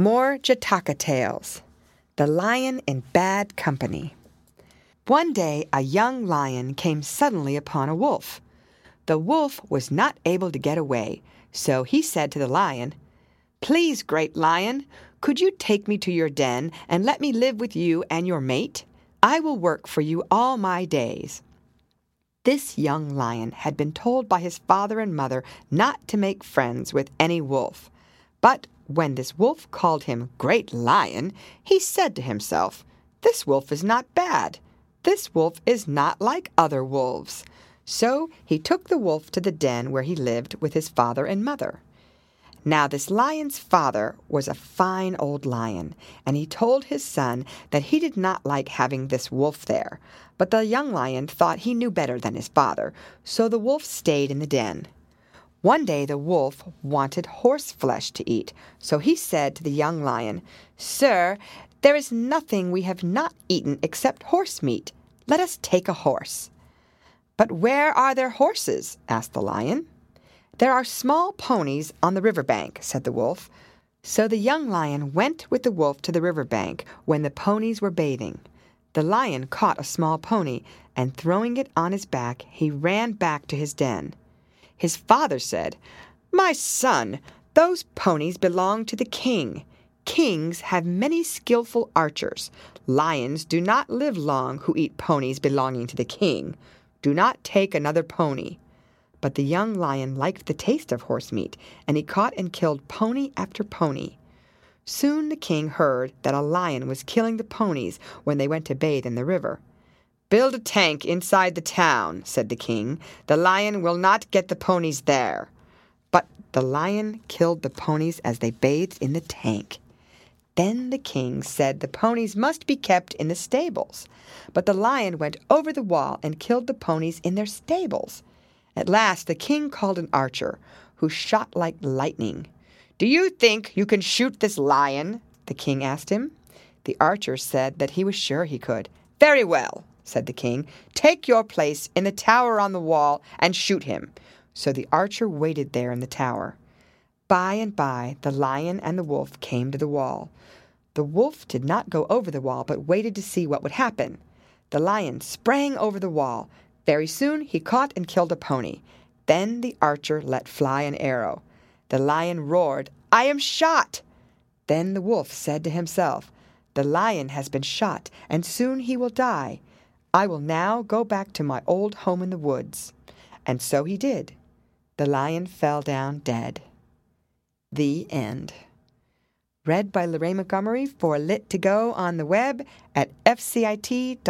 More Jataka tales. The Lion in Bad Company. One day a young lion came suddenly upon a wolf. The wolf was not able to get away, so he said to the lion, Please, great lion, could you take me to your den and let me live with you and your mate? I will work for you all my days. This young lion had been told by his father and mother not to make friends with any wolf. But when this wolf called him Great Lion, he said to himself, This wolf is not bad. This wolf is not like other wolves. So he took the wolf to the den where he lived with his father and mother. Now, this lion's father was a fine old lion, and he told his son that he did not like having this wolf there. But the young lion thought he knew better than his father, so the wolf stayed in the den. One day the wolf wanted horse flesh to eat, so he said to the young lion, Sir, there is nothing we have not eaten except horse meat. Let us take a horse. But where are there horses? asked the lion. There are small ponies on the river bank, said the wolf. So the young lion went with the wolf to the river bank when the ponies were bathing. The lion caught a small pony, and throwing it on his back, he ran back to his den. His father said, My son, those ponies belong to the king. Kings have many skilful archers. Lions do not live long who eat ponies belonging to the king. Do not take another pony. But the young lion liked the taste of horse meat, and he caught and killed pony after pony. Soon the king heard that a lion was killing the ponies when they went to bathe in the river. Build a tank inside the town, said the king. The lion will not get the ponies there. But the lion killed the ponies as they bathed in the tank. Then the king said the ponies must be kept in the stables. But the lion went over the wall and killed the ponies in their stables. At last the king called an archer, who shot like lightning. Do you think you can shoot this lion? the king asked him. The archer said that he was sure he could. Very well, said the king. Take your place in the tower on the wall and shoot him. So the archer waited there in the tower. By and by the lion and the wolf came to the wall. The wolf did not go over the wall, but waited to see what would happen. The lion sprang over the wall, very soon he caught and killed a pony. Then the archer let fly an arrow. The lion roared, I am shot! Then the wolf said to himself, The lion has been shot, and soon he will die. I will now go back to my old home in the woods. And so he did. The lion fell down dead. The end. Read by Lorraine Montgomery for Lit to Go on the web at fcit.usf.edu.